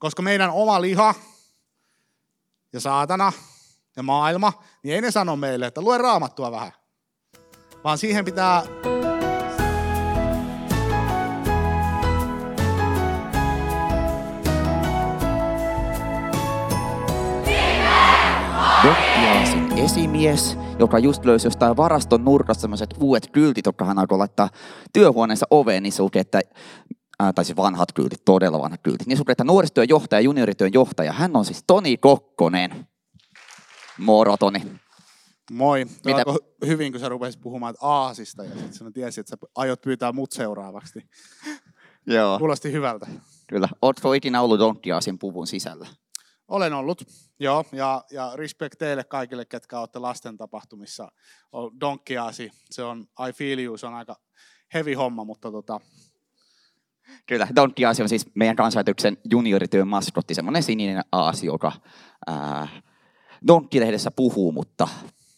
Koska meidän oma liha ja saatana ja maailma, niin ei ne sano meille, että lue raamattua vähän. Vaan siihen pitää esimies, joka just löysi jostain varaston nurkasta sellaiset uudet kyltit, jotka hän alkoi laittaa työhuoneensa oveen, niin se että ää, tai siis vanhat kyltit, todella vanhat kyltit. Niin lukee, että nuorisotyön johtaja, juniorityön johtaja. Hän on siis Toni Kokkonen. Moro Toni. Moi. Mitä-? Alkoi hyvin, kun sä rupesit puhumaan aasista ja sitten sä tiesit, että sä aiot pyytää mut seuraavaksi. Joo. Kuulosti hyvältä. Kyllä. Ootko ikinä ollut Dottiaasin puvun sisällä? Olen ollut, joo, ja, ja respect teille kaikille, ketkä olette lasten tapahtumissa. On Donkkiaasi, se on I feel you, se on aika heavy homma, mutta tota, Kyllä, Dottiaasi on siis meidän kansanäytöksen juniorityön maskotti, semmoinen sininen aasi, joka ää, Donkki-lehdessä puhuu, mutta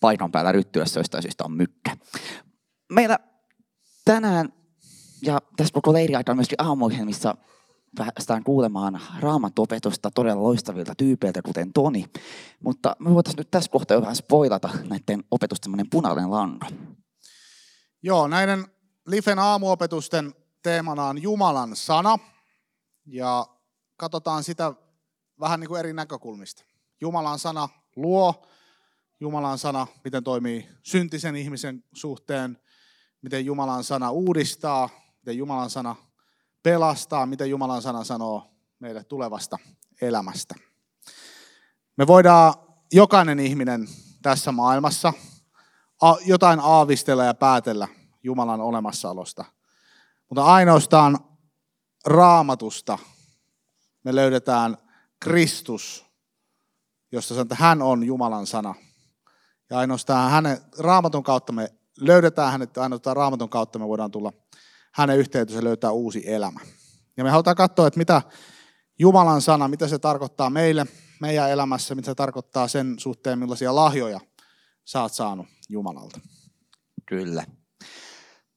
paikan päällä ryttyessä jostain syystä on mykkä. Meillä tänään ja tässä koko leiriaikana myöskin aamuohjelmissa päästään kuulemaan raamatuopetusta todella loistavilta tyypeiltä, kuten Toni. Mutta me voitaisiin nyt tässä kohtaa vähän spoilata näiden opetusten punainen lanka. joo, näiden Lifen aamuopetusten teemana on Jumalan sana, ja katsotaan sitä vähän niin kuin eri näkökulmista. Jumalan sana luo, Jumalan sana, miten toimii syntisen ihmisen suhteen, miten Jumalan sana uudistaa, miten Jumalan sana pelastaa, miten Jumalan sana sanoo meille tulevasta elämästä. Me voidaan jokainen ihminen tässä maailmassa jotain aavistella ja päätellä Jumalan olemassaolosta. Mutta ainoastaan raamatusta me löydetään Kristus, josta sanotaan, että hän on Jumalan sana. Ja ainoastaan hänen, raamatun kautta me löydetään hänet, ainoastaan raamatun kautta me voidaan tulla hänen yhteytensä ja löytää uusi elämä. Ja me halutaan katsoa, että mitä Jumalan sana, mitä se tarkoittaa meille, meidän elämässä, mitä se tarkoittaa sen suhteen, millaisia lahjoja sä oot saanut Jumalalta. Kyllä.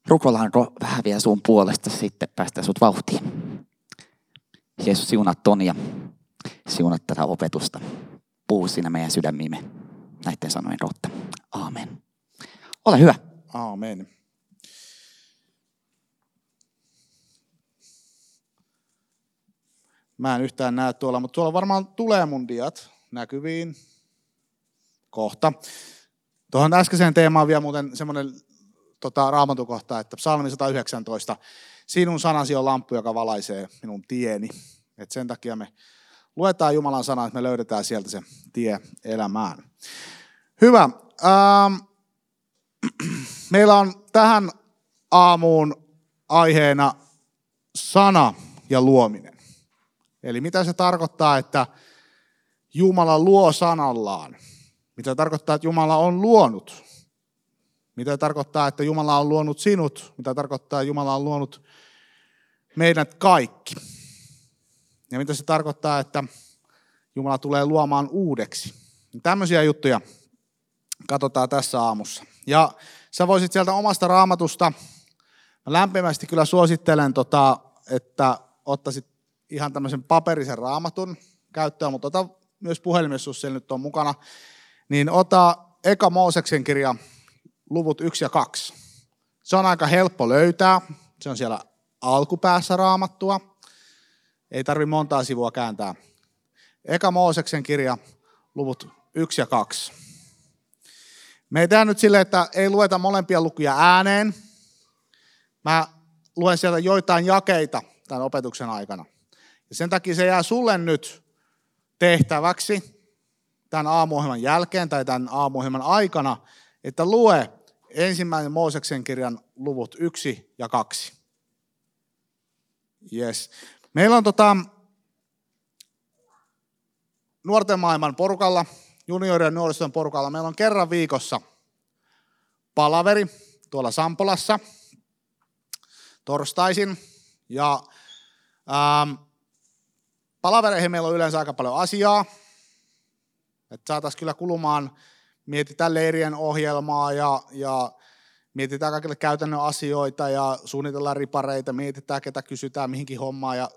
Rukoillaanko vähän vielä sun puolesta sitten päästään sut vauhtiin? Jeesus, siunat Tonia, siunat tätä opetusta. Puhu siinä meidän sydämiimme näiden sanojen kautta. Aamen. Ole hyvä. Aamen. Mä en yhtään näe tuolla, mutta tuolla varmaan tulee mun diat näkyviin kohta. Tuohon äskeiseen teemaan vielä muuten semmoinen tota, raamatukohta, että psalmi 119, sinun sanasi on lamppu, joka valaisee minun tieni. Et sen takia me luetaan Jumalan sana, että me löydetään sieltä se tie elämään. Hyvä. Ähm, meillä on tähän aamuun aiheena sana ja luominen. Eli mitä se tarkoittaa, että Jumala luo sanallaan? Mitä tarkoittaa, että Jumala on luonut? Mitä tarkoittaa, että Jumala on luonut sinut? Mitä tarkoittaa, että Jumala on luonut meidät kaikki? Ja mitä se tarkoittaa, että Jumala tulee luomaan uudeksi? Tämmöisiä juttuja katsotaan tässä aamussa. Ja sä voisit sieltä omasta raamatusta, mä lämpimästi kyllä suosittelen, tota, että ottaisit ihan tämmöisen paperisen raamatun käyttöön, mutta ota myös puhelimessa, jos nyt on mukana, niin ota Eka Mooseksen kirja, luvut 1 ja 2. Se on aika helppo löytää, se on siellä alkupäässä raamattua, ei tarvi montaa sivua kääntää. Eka Mooseksen kirja, luvut 1 ja 2. Me ei tehdä nyt silleen, että ei lueta molempia lukuja ääneen. Mä luen sieltä joitain jakeita tämän opetuksen aikana. Ja sen takia se jää sulle nyt tehtäväksi tämän aamuohjelman jälkeen tai tämän aamuohjelman aikana, että lue ensimmäinen Mooseksen kirjan luvut 1 ja 2. Yes. Meillä on tota, nuorten maailman porukalla, juniorien nuorison porukalla, meillä on kerran viikossa palaveri tuolla Sampolassa torstaisin. Ja ähm, palavereihin meillä on yleensä aika paljon asiaa. Että saataisiin kyllä kulumaan, mietitään leirien ohjelmaa ja, ja mietitään kaikille käytännön asioita ja suunnitellaan ripareita, mietitään ketä kysytään mihinkin hommaan. Ja,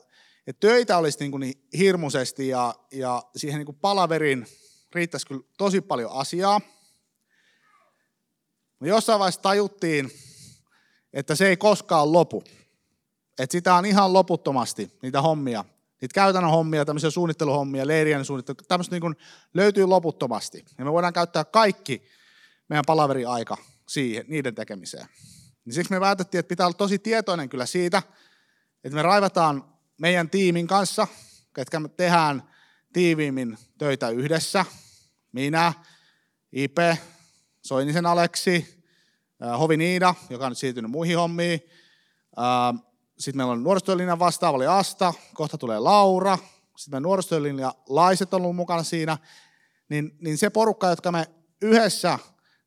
että töitä olisi niin, kuin niin hirmuisesti ja, ja siihen niin kuin palaverin riittäisi kyllä tosi paljon asiaa. Me jossain vaiheessa tajuttiin, että se ei koskaan lopu. Että sitä on ihan loputtomasti, niitä hommia. Niitä käytännön hommia, tämmöisiä suunnitteluhommia, leirien suunnittelu, tämmöistä niin löytyy loputtomasti. Ja me voidaan käyttää kaikki meidän palaveri-aika siihen, niiden tekemiseen. Niin siksi me päätettiin, että pitää olla tosi tietoinen kyllä siitä, että me raivataan meidän tiimin kanssa, ketkä me tehdään tiiviimmin töitä yhdessä. Minä, Ipe, Soinisen Aleksi, Hovi Niida, joka on nyt siirtynyt muihin hommiin. Sitten meillä on nuorisotyölinjan vastaava, oli Asta, kohta tulee Laura. Sitten meidän nuorisotyölinjan laiset on ollut mukana siinä. Niin, niin se porukka, jotka me yhdessä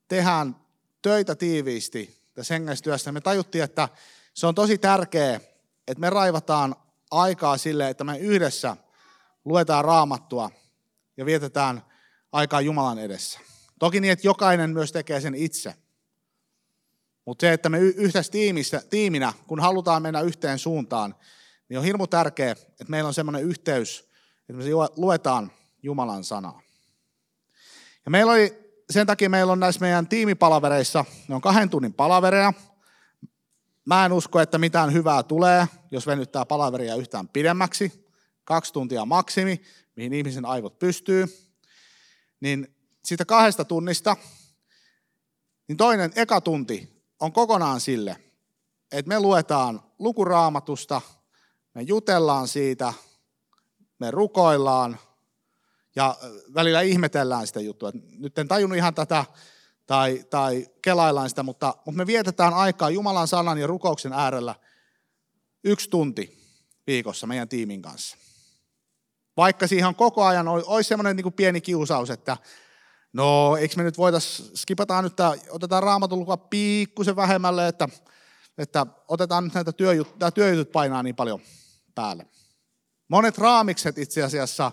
tehdään töitä tiiviisti tässä hengäistyössä, me tajuttiin, että se on tosi tärkeää, että me raivataan aikaa sille, että me yhdessä luetaan raamattua ja vietetään aikaa Jumalan edessä. Toki niin, että jokainen myös tekee sen itse. Mutta se, että me yhdessä tiimissä, tiiminä, kun halutaan mennä yhteen suuntaan, niin on hirmu tärkeää, että meillä on semmoinen yhteys, että me luetaan Jumalan sanaa. Ja meillä oli, sen takia meillä on näissä meidän tiimipalavereissa, ne on kahden tunnin palavereja. Mä en usko, että mitään hyvää tulee, jos venyttää palaveria yhtään pidemmäksi. Kaksi tuntia maksimi, mihin ihmisen aivot pystyy. Niin siitä kahdesta tunnista, niin toinen eka tunti on kokonaan sille, että me luetaan lukuraamatusta, me jutellaan siitä, me rukoillaan ja välillä ihmetellään sitä juttua. Nyt en tajunnut ihan tätä tai, tai kelaillaan sitä, mutta, mutta me vietetään aikaa Jumalan sanan ja rukouksen äärellä yksi tunti viikossa meidän tiimin kanssa. Vaikka siihen koko ajan olisi semmoinen niin pieni kiusaus, että no eikö me nyt voitaisiin, skipataan nyt, tämä, otetaan raamatulukua piikkusen vähemmälle, että, että otetaan nyt näitä työjut, tämä työjutut painaa niin paljon päälle. Monet raamikset itse asiassa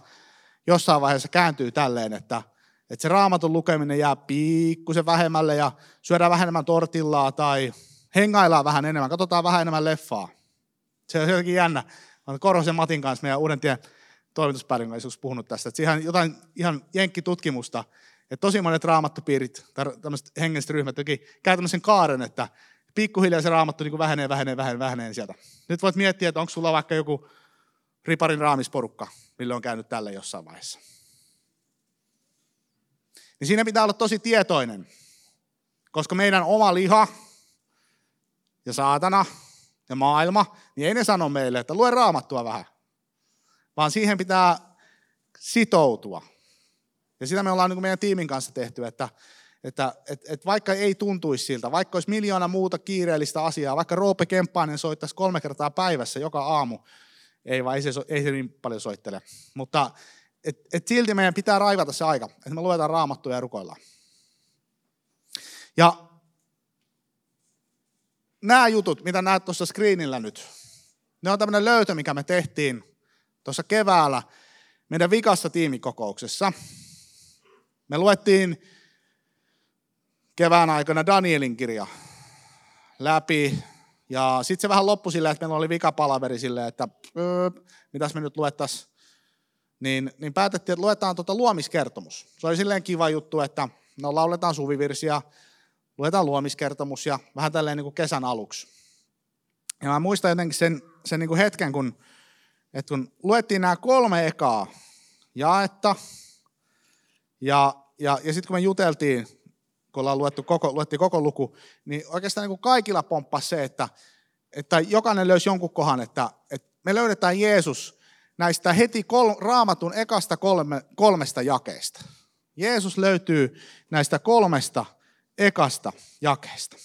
jossain vaiheessa kääntyy tälleen, että, että se raamatun lukeminen jää piikkusen vähemmälle ja syödään vähän enemmän tortillaa tai hengaillaan vähän enemmän, katsotaan vähän enemmän leffaa. Se on jotenkin jännä. Olen Korhosen Matin kanssa meidän uuden tien toimituspäällikön puhunut tästä. Että siihen jotain ihan jenkkitutkimusta, että tosi monet raamattupiirit tai tämmöiset hengelliset ryhmät toki käy tämmöisen kaaren, että pikkuhiljaa se raamattu niin vähenee, vähenee, vähenee, vähenee sieltä. Nyt voit miettiä, että onko sulla vaikka joku riparin raamisporukka, millä on käynyt tälle jossain vaiheessa. Niin siinä pitää olla tosi tietoinen, koska meidän oma liha ja saatana ja maailma, niin ei ne sano meille, että lue raamattua vähän, vaan siihen pitää sitoutua. Ja sitä me ollaan niin meidän tiimin kanssa tehty, että, että et, et vaikka ei tuntuisi siltä, vaikka olisi miljoona muuta kiireellistä asiaa, vaikka Roope Kemppainen soittaisi kolme kertaa päivässä joka aamu, ei vaan ei se, ei se niin paljon soittele, mutta et, et silti meidän pitää raivata se aika, että me luetaan raamattua ja rukoillaan. Ja nämä jutut, mitä näet tuossa screenillä nyt, ne on tämmöinen löytö, mikä me tehtiin tuossa keväällä meidän vikassa tiimikokouksessa. Me luettiin kevään aikana Danielin kirja läpi. Ja sitten se vähän loppui silleen, että meillä oli vikapalaveri silleen, että öö, mitäs me nyt luettaisiin. Niin, niin päätettiin, että luetaan tuota luomiskertomus. Se oli silleen kiva juttu, että no lauletaan suvivirsiä, luetaan luomiskertomus ja vähän tälleen niin kuin kesän aluksi. Ja mä muistan jotenkin sen, sen niin kuin hetken, kun, että kun luettiin nämä kolme ekaa jaetta, ja, ja, ja sitten kun me juteltiin, kun ollaan luettu koko, luettiin koko luku, niin oikeastaan niin kuin kaikilla pomppasi se, että, että jokainen löysi jonkun kohan, että, että me löydetään Jeesus näistä heti kol, raamatun ekasta kolme, kolmesta jakeesta. Jeesus löytyy näistä kolmesta ekasta jakeesta.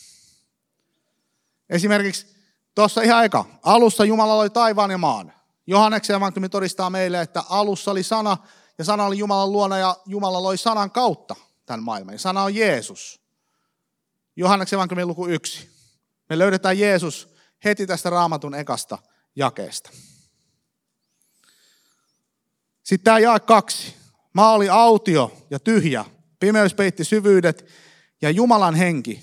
Esimerkiksi tuossa ihan eka, alussa Jumala oli taivaan ja maan. Johanneksen evankeliumi todistaa meille, että alussa oli sana ja sana oli Jumalan luona ja Jumala loi sanan kautta tämän maailman. Ja sana on Jeesus. Johanneksen evankeliumin luku yksi. Me löydetään Jeesus heti tästä raamatun ekasta jakeesta. Sitten tämä jae kaksi. Maa oli autio ja tyhjä. Pimeys peitti syvyydet ja Jumalan henki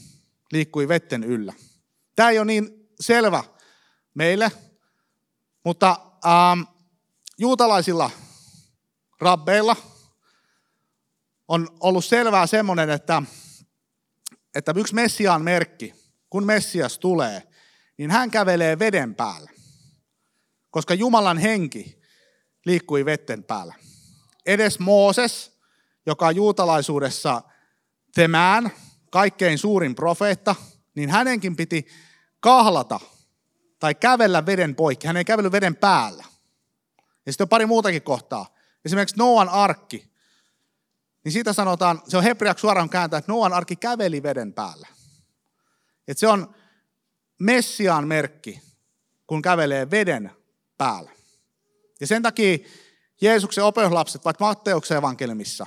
liikkui vetten yllä. Tämä ei ole niin selvä meille, mutta ähm, juutalaisilla rabbeilla on ollut selvää semmoinen, että, että yksi Messiaan merkki, kun Messias tulee, niin hän kävelee veden päällä. Koska Jumalan henki liikkui vetten päällä. Edes Mooses, joka on juutalaisuudessa temään, kaikkein suurin profeetta, niin hänenkin piti kahlata tai kävellä veden poikki. Hän ei kävellyt veden päällä. Ja sitten on pari muutakin kohtaa. Esimerkiksi Noan arkki. Niin siitä sanotaan, se on hebreaksi suoraan kääntää, että Noan arkki käveli veden päällä. Että se on Messiaan merkki, kun kävelee veden päällä. Ja sen takia Jeesuksen opetuslapset, vaikka Matteuksen evankeliumissa,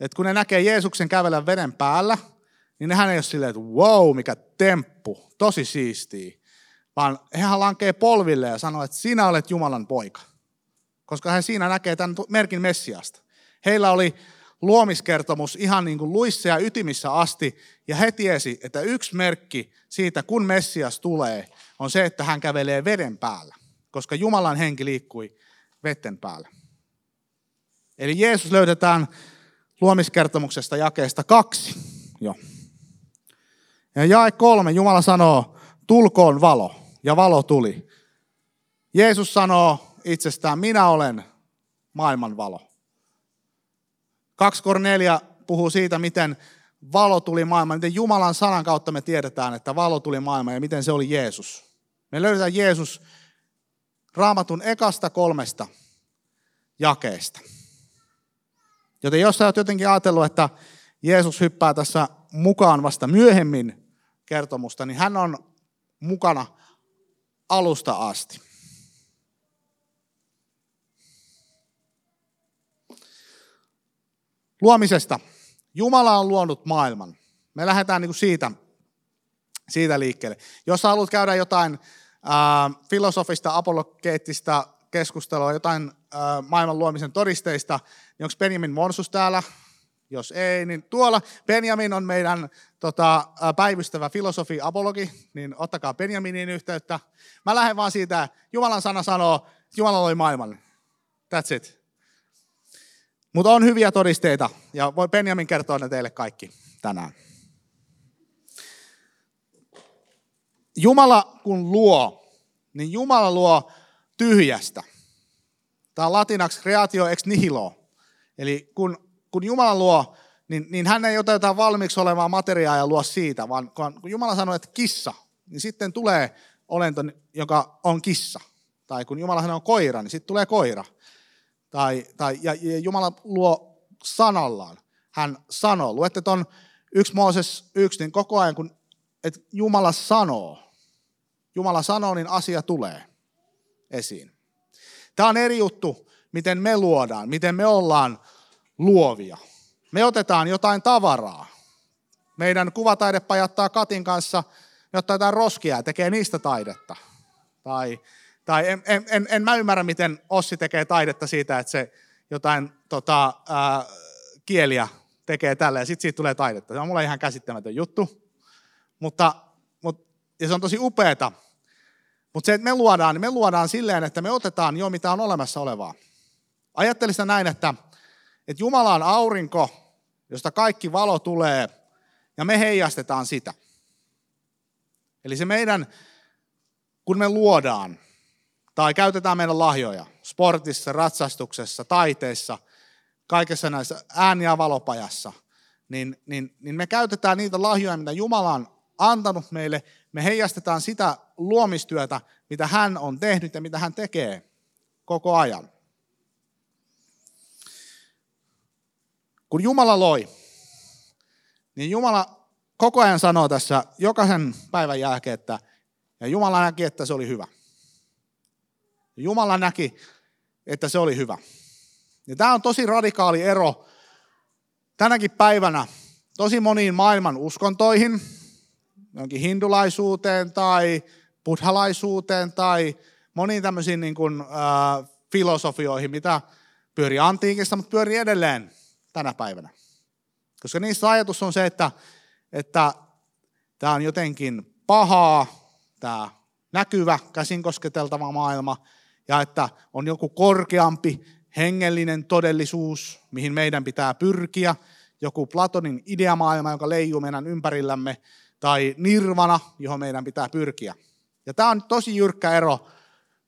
että kun ne näkee Jeesuksen kävellä veden päällä, niin nehän ei ole silleen, että wow, mikä temppu, tosi siistiä. Vaan hän lankee polville ja sanoo, että sinä olet Jumalan poika. Koska hän siinä näkee tämän merkin Messiasta. Heillä oli luomiskertomus ihan niin kuin luissa ja ytimissä asti, ja he tiesi, että yksi merkki siitä, kun Messias tulee, on se, että hän kävelee veden päällä, koska Jumalan henki liikkui vetten päällä. Eli Jeesus löydetään luomiskertomuksesta jakeesta kaksi jo. Ja jae kolme, Jumala sanoo, tulkoon valo, ja valo tuli. Jeesus sanoo itsestään, minä olen maailman valo. 2 Kornelia puhuu siitä, miten valo tuli maailmaan, miten Jumalan sanan kautta me tiedetään, että valo tuli maailmaan ja miten se oli Jeesus. Me löydetään Jeesus raamatun ekasta kolmesta jakeesta. Joten jos sä oot jotenkin ajatellut, että Jeesus hyppää tässä mukaan vasta myöhemmin kertomusta, niin hän on mukana alusta asti. Luomisesta. Jumala on luonut maailman. Me lähdetään niin kuin siitä, siitä liikkeelle. Jos haluat käydä jotain äh, filosofista, apologeettista keskustelua, jotain äh, maailman luomisen todisteista, niin onko Benjamin Monsus täällä? Jos ei, niin tuolla Benjamin on meidän tota, päivystävä filosofi, apologi, niin ottakaa Benjaminin yhteyttä. Mä lähden vaan siitä, Jumalan sana sanoo, Jumala loi maailman. That's it. Mutta on hyviä todisteita, ja voi Benjamin kertoa ne teille kaikki tänään. Jumala kun luo, niin Jumala luo tyhjästä. Tämä on latinaksi creatio ex nihilo. Eli kun kun Jumala luo, niin, niin hän ei ota jotain valmiiksi olevaa materiaa ja luo siitä, vaan kun Jumala sanoo, että kissa, niin sitten tulee olento, joka on kissa. Tai kun Jumala sanoo koira, niin sitten tulee koira. Tai, tai, ja, ja Jumala luo sanallaan. Hän sanoo. Luette tuon yksi Mooses yksi, niin koko ajan kun että Jumala sanoo, Jumala sanoo, niin asia tulee esiin. Tämä on eri juttu, miten me luodaan, miten me ollaan luovia. Me otetaan jotain tavaraa. Meidän kuvataidepajattaa Katin kanssa, ne ottaa jotain roskia ja tekee niistä taidetta. Tai, tai en, en, en, en mä ymmärrä, miten Ossi tekee taidetta siitä, että se jotain tota, ää, kieliä tekee tällä ja sitten siitä tulee taidetta. Se on mulle ihan käsittämätön juttu. Mutta, mutta, ja se on tosi upeeta. Mutta se, että me luodaan, niin me luodaan silleen, että me otetaan jo mitä on olemassa olevaa. Ajattelisin näin, että että Jumala on aurinko, josta kaikki valo tulee, ja me heijastetaan sitä. Eli se meidän, kun me luodaan tai käytetään meidän lahjoja sportissa, ratsastuksessa, taiteessa, kaikessa näissä ääni- ja valopajassa, niin, niin, niin me käytetään niitä lahjoja, mitä Jumala on antanut meille. Me heijastetaan sitä luomistyötä, mitä hän on tehnyt ja mitä hän tekee koko ajan. Kun Jumala loi, niin Jumala koko ajan sanoo tässä jokaisen päivän jälkeen, että ja Jumala näki, että se oli hyvä. Jumala näki, että se oli hyvä. Ja tämä on tosi radikaali ero tänäkin päivänä tosi moniin maailman uskontoihin, jonkin hindulaisuuteen tai buddhalaisuuteen tai moniin tämmöisiin niin kuin, äh, filosofioihin, mitä pyörii antiikista, mutta pyörii edelleen tänä päivänä. Koska niissä ajatus on se, että, että tämä on jotenkin pahaa, tämä näkyvä, käsin kosketeltava maailma, ja että on joku korkeampi hengellinen todellisuus, mihin meidän pitää pyrkiä, joku Platonin ideamaailma, joka leijuu meidän ympärillämme, tai nirvana, johon meidän pitää pyrkiä. Ja tämä on tosi jyrkkä ero,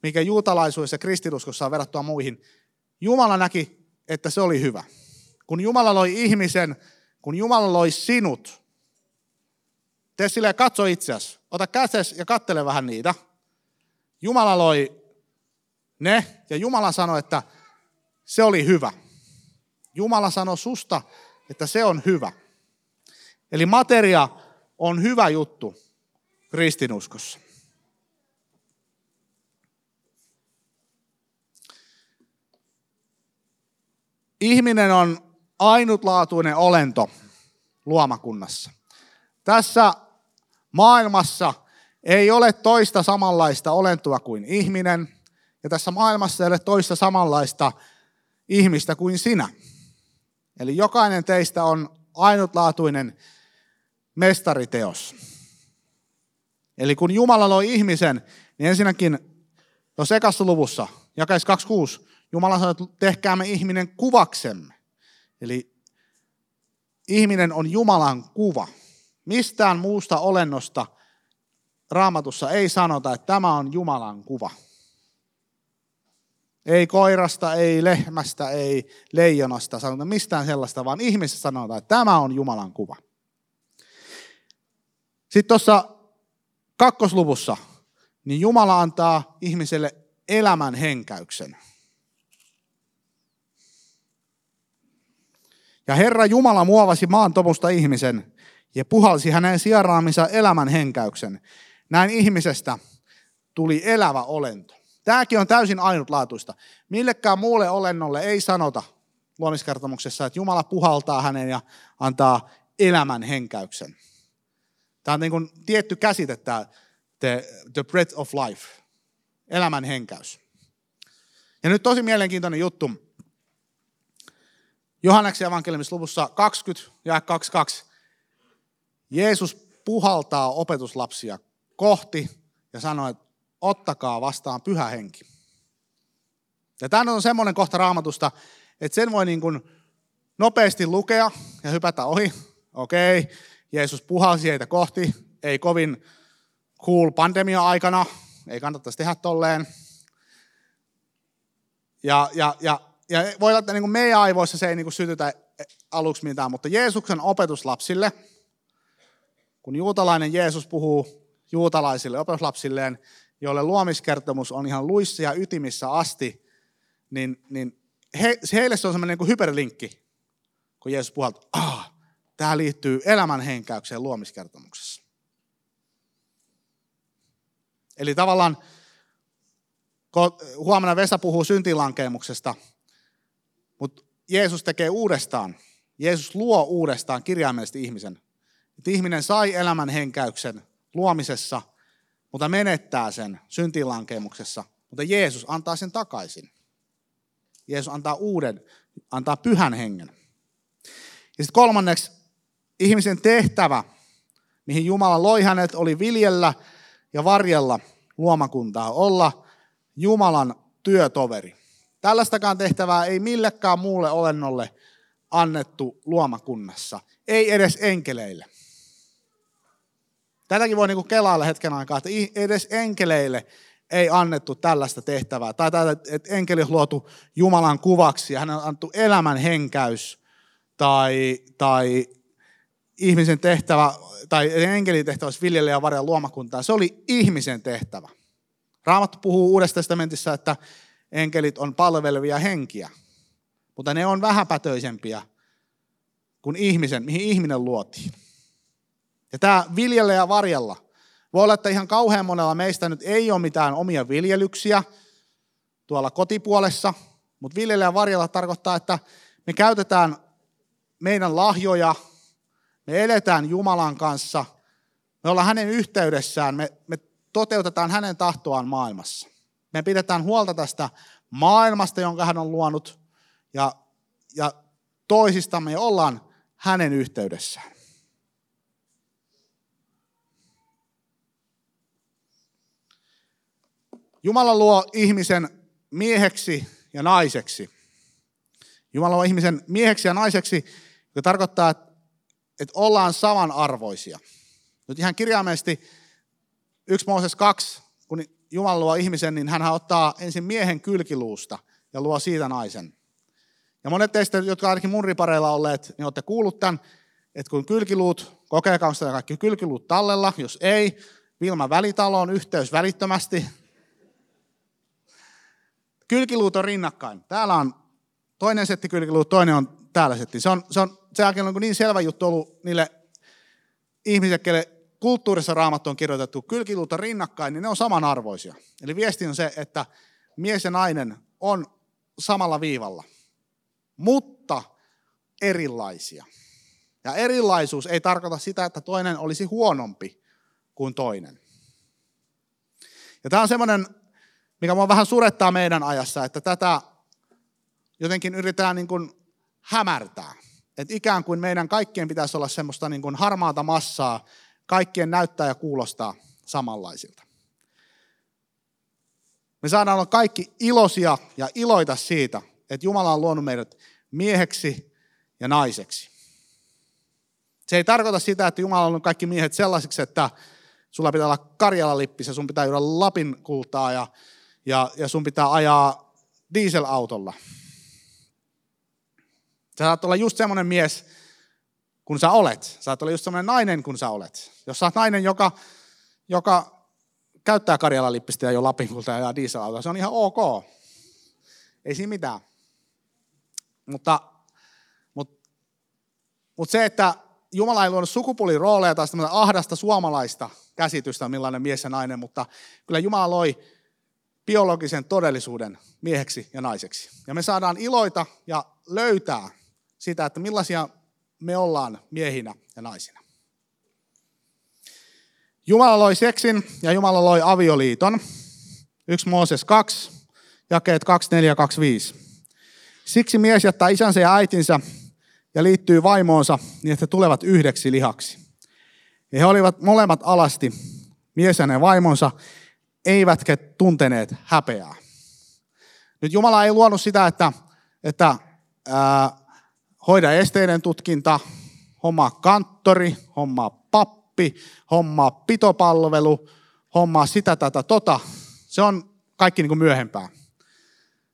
mikä juutalaisuudessa ja kristinuskossa on verrattuna muihin. Jumala näki, että se oli hyvä. Kun Jumala loi ihmisen, kun Jumala loi sinut, tee silleen, katso itseäsi, ota käses ja kattele vähän niitä. Jumala loi ne, ja Jumala sanoi, että se oli hyvä. Jumala sanoi susta, että se on hyvä. Eli materia on hyvä juttu kristinuskossa. Ihminen on ainutlaatuinen olento luomakunnassa. Tässä maailmassa ei ole toista samanlaista olentoa kuin ihminen, ja tässä maailmassa ei ole toista samanlaista ihmistä kuin sinä. Eli jokainen teistä on ainutlaatuinen mestariteos. Eli kun Jumala loi ihmisen, niin ensinnäkin jo sekassa luvussa, jakais 26, Jumala sanoi, että tehkäämme ihminen kuvaksemme. Eli ihminen on Jumalan kuva. Mistään muusta olennosta raamatussa ei sanota, että tämä on Jumalan kuva. Ei koirasta, ei lehmästä, ei leijonasta sanota mistään sellaista, vaan ihmisessä sanotaan, että tämä on Jumalan kuva. Sitten tuossa kakkosluvussa, niin Jumala antaa ihmiselle elämän henkäyksen. Ja Herra Jumala muovasi maan tomusta ihmisen ja puhalsi hänen sijaraamissa elämän henkäyksen. Näin ihmisestä tuli elävä olento. Tämäkin on täysin ainutlaatuista. Millekään muulle olennolle ei sanota luomiskertomuksessa, että Jumala puhaltaa hänen ja antaa elämän henkäyksen. Tämä on niin kuin tietty käsite, tämä the, the breath of life, elämän henkäys. Ja nyt tosi mielenkiintoinen juttu. Johanneksen evankeliumissa luvussa 20 ja 22. Jeesus puhaltaa opetuslapsia kohti ja sanoo, että ottakaa vastaan pyhä henki. Ja tämä on semmoinen kohta raamatusta, että sen voi niin kuin nopeasti lukea ja hypätä ohi. Okei, Jeesus puhalsi heitä kohti, ei kovin cool pandemia-aikana, ei kannattaisi tehdä tolleen. Ja, ja, ja, ja voi olla, että niin kuin meidän aivoissa se ei niin kuin sytytä aluksi mitään, mutta Jeesuksen opetuslapsille, kun juutalainen Jeesus puhuu juutalaisille opetuslapsilleen, joille luomiskertomus on ihan luissa ja ytimissä asti, niin, niin he, heille se on semmoinen niin hyperlinkki, kun Jeesus puhaltaa, ah, tämä liittyy elämän henkäykseen luomiskertomuksessa. Eli tavallaan, kun huomenna Vesa puhuu syntilankeemuksesta, mutta Jeesus tekee uudestaan, Jeesus luo uudestaan kirjaimellisesti ihmisen. Että ihminen sai elämän henkäyksen luomisessa, mutta menettää sen syntilankemuksessa. Mutta Jeesus antaa sen takaisin. Jeesus antaa uuden, antaa pyhän hengen. Ja sitten kolmanneksi, ihmisen tehtävä, mihin Jumala loi hänet, oli viljellä ja varjella luomakuntaa, olla Jumalan työtoveri. Tällaistakaan tehtävää ei millekään muulle olennolle annettu luomakunnassa, ei edes enkeleille. Tätäkin voi niinku kelailla hetken aikaa, että edes enkeleille ei annettu tällaista tehtävää. Tai että enkeli on luotu Jumalan kuvaksi ja hän on annettu elämän henkäys tai, tai ihmisen tehtävä, tai enkelin tehtävä olisi viljellä ja varjella luomakuntaa. Se oli ihmisen tehtävä. Raamattu puhuu Uudessa testamentissa, että enkelit on palvelevia henkiä, mutta ne on vähäpätöisempiä kuin ihmisen, mihin ihminen luotiin. Ja tämä viljellä ja varjella. Voi olla, että ihan kauhean monella meistä nyt ei ole mitään omia viljelyksiä tuolla kotipuolessa, mutta viljellä ja varjella tarkoittaa, että me käytetään meidän lahjoja, me eletään Jumalan kanssa, me ollaan hänen yhteydessään, me, me toteutetaan hänen tahtoaan maailmassa. Me pidetään huolta tästä maailmasta, jonka hän on luonut, ja, ja toisistamme ja ollaan hänen yhteydessään. Jumala luo ihmisen mieheksi ja naiseksi. Jumala luo ihmisen mieheksi ja naiseksi, joka tarkoittaa, että, ollaan samanarvoisia. Nyt ihan kirjaimellisesti 1 Mooses 2, kun Jumala luo ihmisen, niin hän ottaa ensin miehen kylkiluusta ja luo siitä naisen. Ja monet teistä, jotka ainakin mun ripareilla olleet, niin olette kuullut tämän, että kun kylkiluut, kokeilkaa sitä kaikki kylkiluut tallella, jos ei, Vilma Välitaloon yhteys välittömästi. Kylkiluut on rinnakkain. Täällä on toinen setti kylkiluut, toinen on täällä setti. Se on, se on, se on niin selvä juttu ollut niille ihmisille, kelle kulttuurissa raamattu on kirjoitettu kylkiluut on rinnakkain, niin ne on samanarvoisia. Eli viesti on se, että mies ja nainen on samalla viivalla, mutta erilaisia. Ja erilaisuus ei tarkoita sitä, että toinen olisi huonompi kuin toinen. Ja tämä on semmoinen, mikä mua vähän surettaa meidän ajassa, että tätä jotenkin yritetään niin kuin hämärtää. Että ikään kuin meidän kaikkien pitäisi olla semmoista niin kuin harmaata massaa, kaikkien näyttää ja kuulostaa samanlaisilta. Me saadaan olla kaikki iloisia ja iloita siitä, että Jumala on luonut meidät mieheksi ja naiseksi. Se ei tarkoita sitä, että Jumala on kaikki miehet sellaisiksi, että sulla pitää olla Karjala-lippis ja sun pitää juoda Lapin kultaa ja, ja, ja sun pitää ajaa dieselautolla. Sä saat olla just semmoinen mies, kun sä olet. Sä saat olla just semmoinen nainen, kun sä olet. Jos sä oot nainen, joka, joka käyttää Karjala-lippistä ja jo Lapin kultaa ja dieselautoa, se on ihan ok. Ei siinä mitään. Mutta, mutta, mutta se, että Jumala ei luonut sukupuolirooleja tai ahdasta suomalaista käsitystä, millainen mies ja nainen, mutta kyllä Jumala loi biologisen todellisuuden mieheksi ja naiseksi. Ja me saadaan iloita ja löytää sitä, että millaisia me ollaan miehinä ja naisina. Jumala loi seksin ja Jumala loi avioliiton. 1 Mooses 2, jakeet 24 25. Siksi mies jättää isänsä ja äitinsä ja liittyy vaimoonsa niin, että tulevat yhdeksi lihaksi. Ja he olivat molemmat alasti, mies ja vaimonsa, eivätkä tunteneet häpeää. Nyt Jumala ei luonut sitä, että, että ää, hoida esteiden tutkinta, hommaa kanttori, hommaa pappi, hommaa pitopalvelu, hommaa sitä, tätä, tota. Se on kaikki niin kuin myöhempää.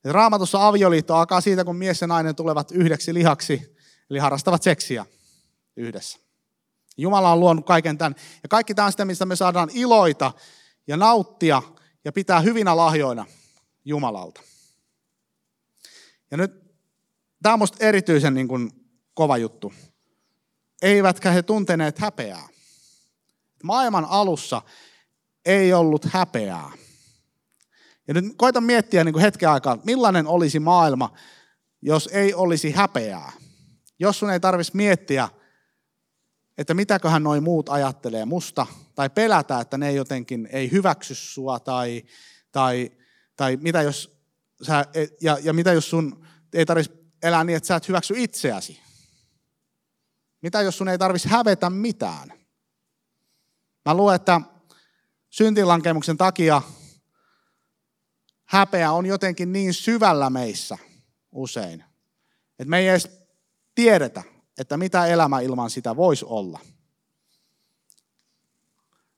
Ja raamatussa avioliitto alkaa siitä, kun mies ja nainen tulevat yhdeksi lihaksi, eli harrastavat seksiä yhdessä. Jumala on luonut kaiken tämän. Ja kaikki tämä on sitä, mistä me saadaan iloita ja nauttia ja pitää hyvinä lahjoina Jumalalta. Ja nyt tämä on minusta erityisen niin kuin, kova juttu. Eivätkä he tunteneet häpeää. Maailman alussa ei ollut häpeää. Ja nyt koitan miettiä niin kuin hetken aikaa, millainen olisi maailma, jos ei olisi häpeää. Jos sun ei tarvitsisi miettiä, että mitäköhän noin muut ajattelee musta, tai pelätä, että ne jotenkin ei hyväksy sua, tai, tai, tai mitä jos sä, ja, ja mitä jos sun ei tarvitsisi elää niin, että sä et hyväksy itseäsi. Mitä jos sun ei tarvitsisi hävetä mitään? Mä luen, että syntilankemuksen takia häpeä on jotenkin niin syvällä meissä usein, että me ei edes tiedetä, että mitä elämä ilman sitä voisi olla.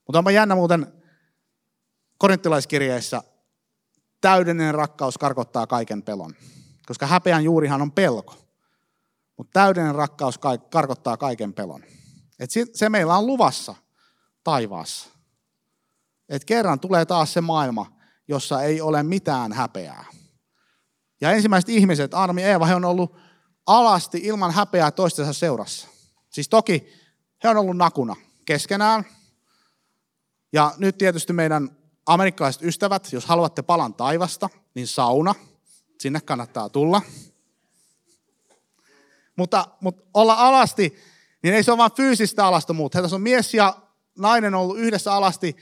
Mutta onpa jännä muuten korinttilaiskirjeessä, täydellinen rakkaus karkottaa kaiken pelon. Koska häpeän juurihan on pelko. Mutta täydellinen rakkaus karkottaa kaiken pelon. Et se meillä on luvassa taivaassa. Et kerran tulee taas se maailma, jossa ei ole mitään häpeää. Ja ensimmäiset ihmiset, Armi Eeva, he on ollut alasti ilman häpeää toistensa seurassa. Siis toki he on ollut nakuna keskenään. Ja nyt tietysti meidän amerikkalaiset ystävät, jos haluatte palan taivasta, niin sauna, sinne kannattaa tulla. Mutta, mutta olla alasti, niin ei se ole vain fyysistä alastomuutta. Tässä on mies ja nainen ollut yhdessä alasti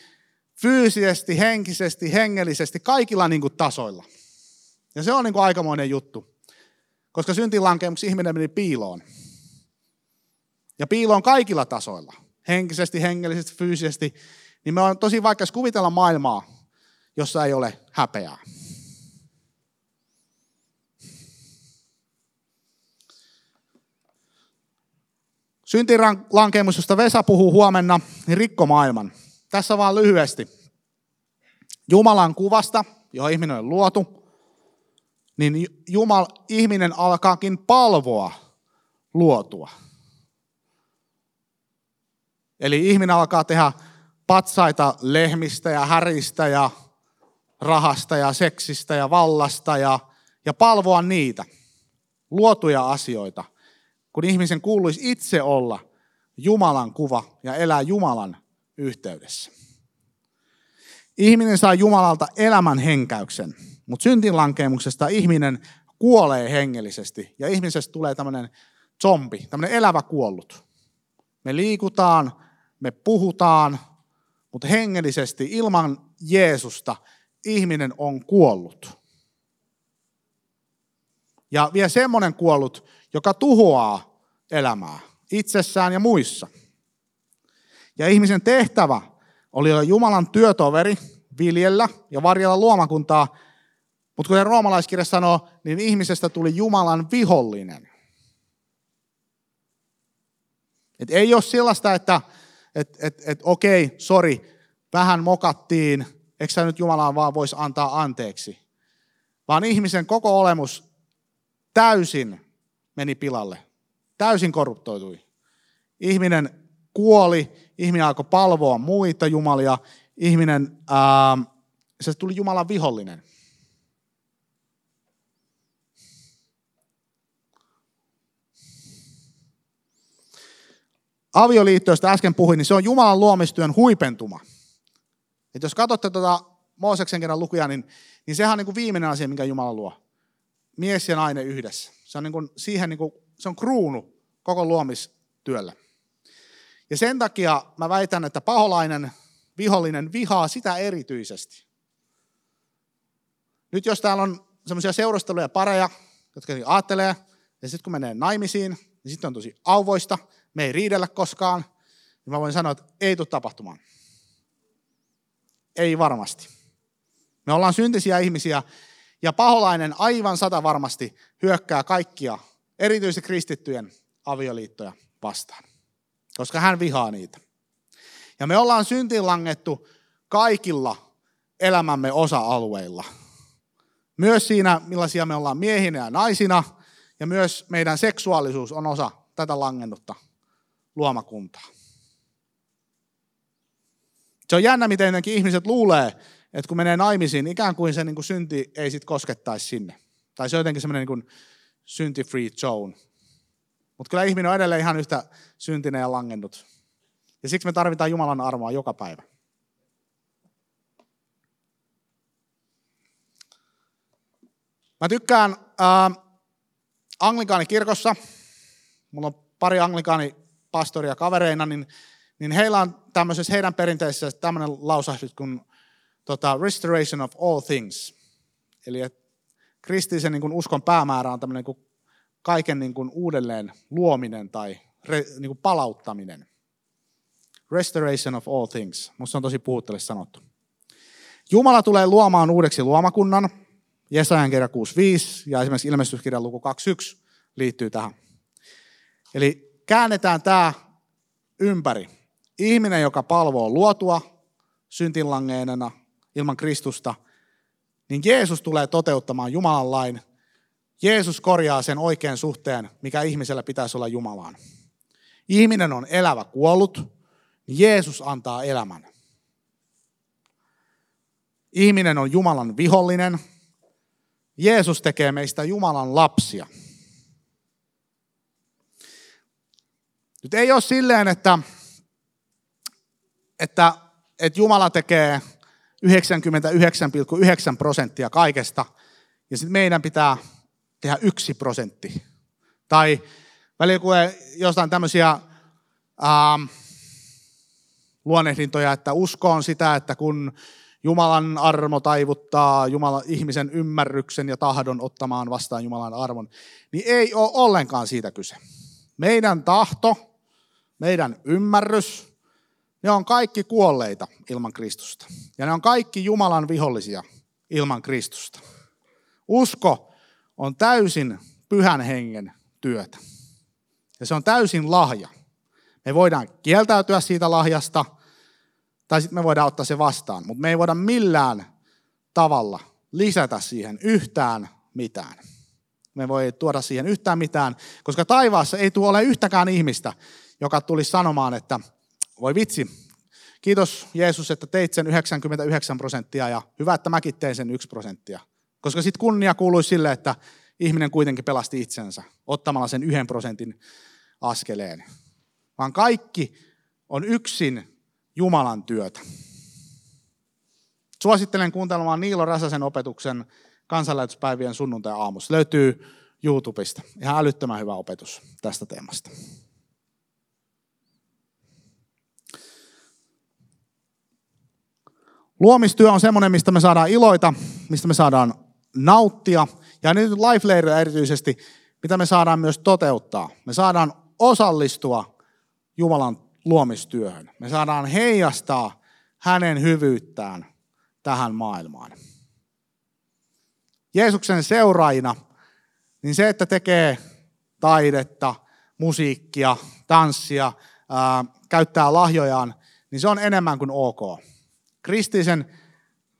fyysisesti, henkisesti, hengellisesti, kaikilla niin kuin tasoilla. Ja se on niin kuin aikamoinen juttu. Koska syntilankemuksessa ihminen meni piiloon. Ja piiloon kaikilla tasoilla. Henkisesti, hengellisesti, fyysisesti niin me on tosi vaikea kuvitella maailmaa, jossa ei ole häpeää. Syntilankemus, josta Vesa puhuu huomenna, niin rikko maailman. Tässä vaan lyhyesti. Jumalan kuvasta, johon ihminen on luotu, niin Jumal, ihminen alkaakin palvoa luotua. Eli ihminen alkaa tehdä patsaita lehmistä ja häristä ja rahasta ja seksistä ja vallasta ja, ja palvoa niitä luotuja asioita, kun ihmisen kuuluisi itse olla Jumalan kuva ja elää Jumalan yhteydessä. Ihminen saa Jumalalta elämän henkäyksen, mutta syntinlankeemuksesta ihminen kuolee hengellisesti ja ihmisestä tulee tämmöinen zombi, tämmöinen elävä kuollut. Me liikutaan, me puhutaan, mutta hengellisesti ilman Jeesusta ihminen on kuollut. Ja vielä semmoinen kuollut, joka tuhoaa elämää itsessään ja muissa. Ja ihmisen tehtävä oli olla Jumalan työtoveri, viljellä ja varjella luomakuntaa, mutta kuten roomalaiskirja sanoo, niin ihmisestä tuli Jumalan vihollinen. Et ei ole sellaista, että et, et, et, okei, sori, vähän mokattiin, eikö sä nyt Jumalaan vaan voisi antaa anteeksi. Vaan ihmisen koko olemus täysin meni pilalle. Täysin korruptoitui. Ihminen kuoli, ihminen alkoi palvoa muita jumalia, ihminen, ää, se tuli Jumalan vihollinen. Avioliitto, josta äsken puhuin, niin se on Jumalan luomistyön huipentuma. Et jos katsotte tuota Mooseksen kerran lukuja, niin, niin sehän on niin kuin viimeinen asia, minkä Jumala luo. Mies ja nainen yhdessä. Se on, niin kuin, siihen niin kuin, se on kruunu koko luomistyöllä. Ja sen takia mä väitän, että paholainen, vihollinen vihaa sitä erityisesti. Nyt jos täällä on semmoisia seurusteluja pareja, jotka ajattelee, ja sitten kun menee naimisiin, niin sitten on tosi auvoista, me ei riidellä koskaan, niin mä voin sanoa, että ei tule tapahtumaan. Ei varmasti. Me ollaan syntisiä ihmisiä, ja paholainen aivan sata varmasti hyökkää kaikkia, erityisesti kristittyjen avioliittoja vastaan, koska hän vihaa niitä. Ja me ollaan syntiin langettu kaikilla elämämme osa-alueilla. Myös siinä, millaisia me ollaan miehinä ja naisina, ja myös meidän seksuaalisuus on osa tätä langennutta luomakuntaa. Se on jännä, miten ihmiset luulee, että kun menee naimisiin, ikään kuin se niin kuin synti ei sitten koskettaisi sinne. Tai se on jotenkin semmoinen niin synti-free zone. Mutta kyllä ihminen on edelleen ihan yhtä syntinen ja langennut. Ja siksi me tarvitaan Jumalan armoa joka päivä. Mä tykkään äh, anglikaanikirkossa. Mulla on pari anglikaanipastoria kavereina, niin, niin heillä on tämmöisessä heidän perinteisessä tämmöinen lausahdus kuin tota, restoration of all things. Eli että kristillisen niin kuin uskon päämäärä on tämmöinen niin kuin kaiken niin kuin uudelleen luominen tai re, niin kuin palauttaminen. Restoration of all things. Musta on tosi puhuttele sanottu. Jumala tulee luomaan uudeksi luomakunnan. Jesajan kirja 6.5 ja esimerkiksi ilmestyskirjan luku 2.1 liittyy tähän. Eli käännetään tämä ympäri. Ihminen, joka palvoo luotua syntinlangeenena ilman Kristusta, niin Jeesus tulee toteuttamaan Jumalan lain. Jeesus korjaa sen oikean suhteen, mikä ihmisellä pitäisi olla Jumalaan. Ihminen on elävä kuollut, niin Jeesus antaa elämän. Ihminen on Jumalan vihollinen. Jeesus tekee meistä Jumalan lapsia. Nyt ei ole silleen, että, että, että Jumala tekee 99,9 prosenttia kaikesta, ja sitten meidän pitää tehdä yksi prosentti. Tai välillä kun jostain tämmöisiä ähm, luonnehdintoja, että usko on sitä, että kun Jumalan armo taivuttaa Jumala, ihmisen ymmärryksen ja tahdon ottamaan vastaan Jumalan arvon, niin ei ole ollenkaan siitä kyse. Meidän tahto, meidän ymmärrys, ne on kaikki kuolleita ilman Kristusta. Ja ne on kaikki Jumalan vihollisia ilman Kristusta. Usko on täysin pyhän hengen työtä. Ja se on täysin lahja. Me voidaan kieltäytyä siitä lahjasta, tai sitten me voidaan ottaa se vastaan, mutta me ei voida millään tavalla lisätä siihen yhtään mitään. Me voi tuoda siihen yhtään mitään, koska taivaassa ei tule ole yhtäkään ihmistä, joka tulisi sanomaan, että voi vitsi, kiitos Jeesus, että teit sen 99 prosenttia ja hyvä, että mäkin tein sen 1 prosenttia. Koska sitten kunnia kuuluisi sille, että ihminen kuitenkin pelasti itsensä ottamalla sen yhden prosentin askeleen. Vaan kaikki on yksin Jumalan työtä. Suosittelen kuuntelemaan Niilo Räsäsen opetuksen kansanlähetyspäivien sunnuntai-aamussa. Löytyy YouTubesta. Ihan älyttömän hyvä opetus tästä teemasta. Luomistyö on semmoinen, mistä me saadaan iloita, mistä me saadaan nauttia. Ja nyt Life erityisesti, mitä me saadaan myös toteuttaa. Me saadaan osallistua Jumalan luomistyöhön. Me saadaan heijastaa hänen hyvyyttään tähän maailmaan. Jeesuksen seuraajina, niin se, että tekee taidetta, musiikkia, tanssia, ää, käyttää lahjojaan, niin se on enemmän kuin ok. Kristillisen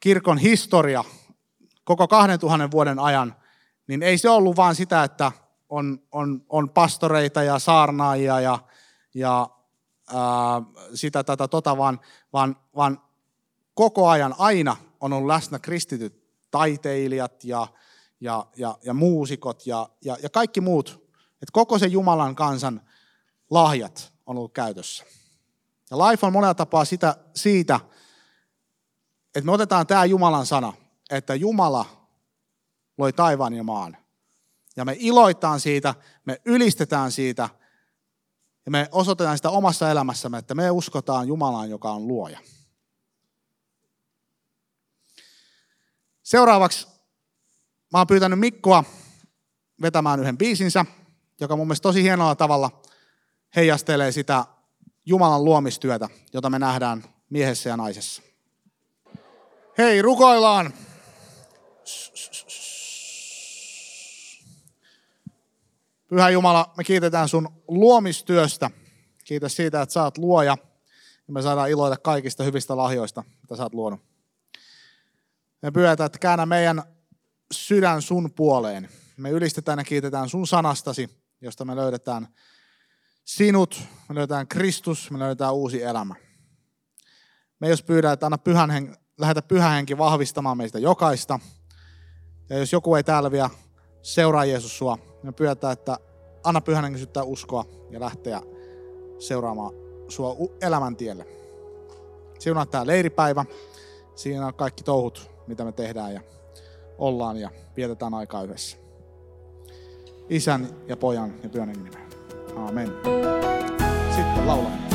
kirkon historia koko 2000 vuoden ajan, niin ei se ollut vaan sitä, että on, on, on pastoreita ja saarnaajia ja, ja ää, sitä tätä tota, vaan, vaan, vaan koko ajan aina on ollut läsnä kristityt taiteilijat ja, ja, ja, ja muusikot ja, ja, ja kaikki muut. Että koko se Jumalan kansan lahjat on ollut käytössä. Ja life on monella tapaa sitä, siitä, että me otetaan tämä Jumalan sana, että Jumala loi taivaan ja maan. Ja me iloitaan siitä, me ylistetään siitä ja me osoitetaan sitä omassa elämässämme, että me uskotaan Jumalaan, joka on luoja. Seuraavaksi mä oon pyytänyt Mikkoa vetämään yhden biisinsä, joka mun mielestä tosi hienolla tavalla heijastelee sitä Jumalan luomistyötä, jota me nähdään miehessä ja naisessa. Hei, rukoillaan! Pyhä Jumala, me kiitetään sun luomistyöstä. Kiitos siitä, että sä oot luoja. Ja me saadaan iloita kaikista hyvistä lahjoista, mitä sä oot luonut. Me pyydetään, että käännä meidän sydän sun puoleen. Me ylistetään ja kiitetään sun sanastasi, josta me löydetään sinut, me löydetään Kristus, me löydetään uusi elämä. Me jos pyydään, että anna pyhän hen, lähetä pyhä henki vahvistamaan meistä jokaista. Ja jos joku ei täällä vielä seuraa Jeesus sua, me pyydetään, että anna pyhän henki syttää uskoa ja lähteä seuraamaan sua elämän tielle. Siunaa tämä leiripäivä. Siinä on kaikki touhut mitä me tehdään ja ollaan ja vietetään aikaa yhdessä. Isän ja pojan ja pyhän nimeen. Amen. Sitten laulamme.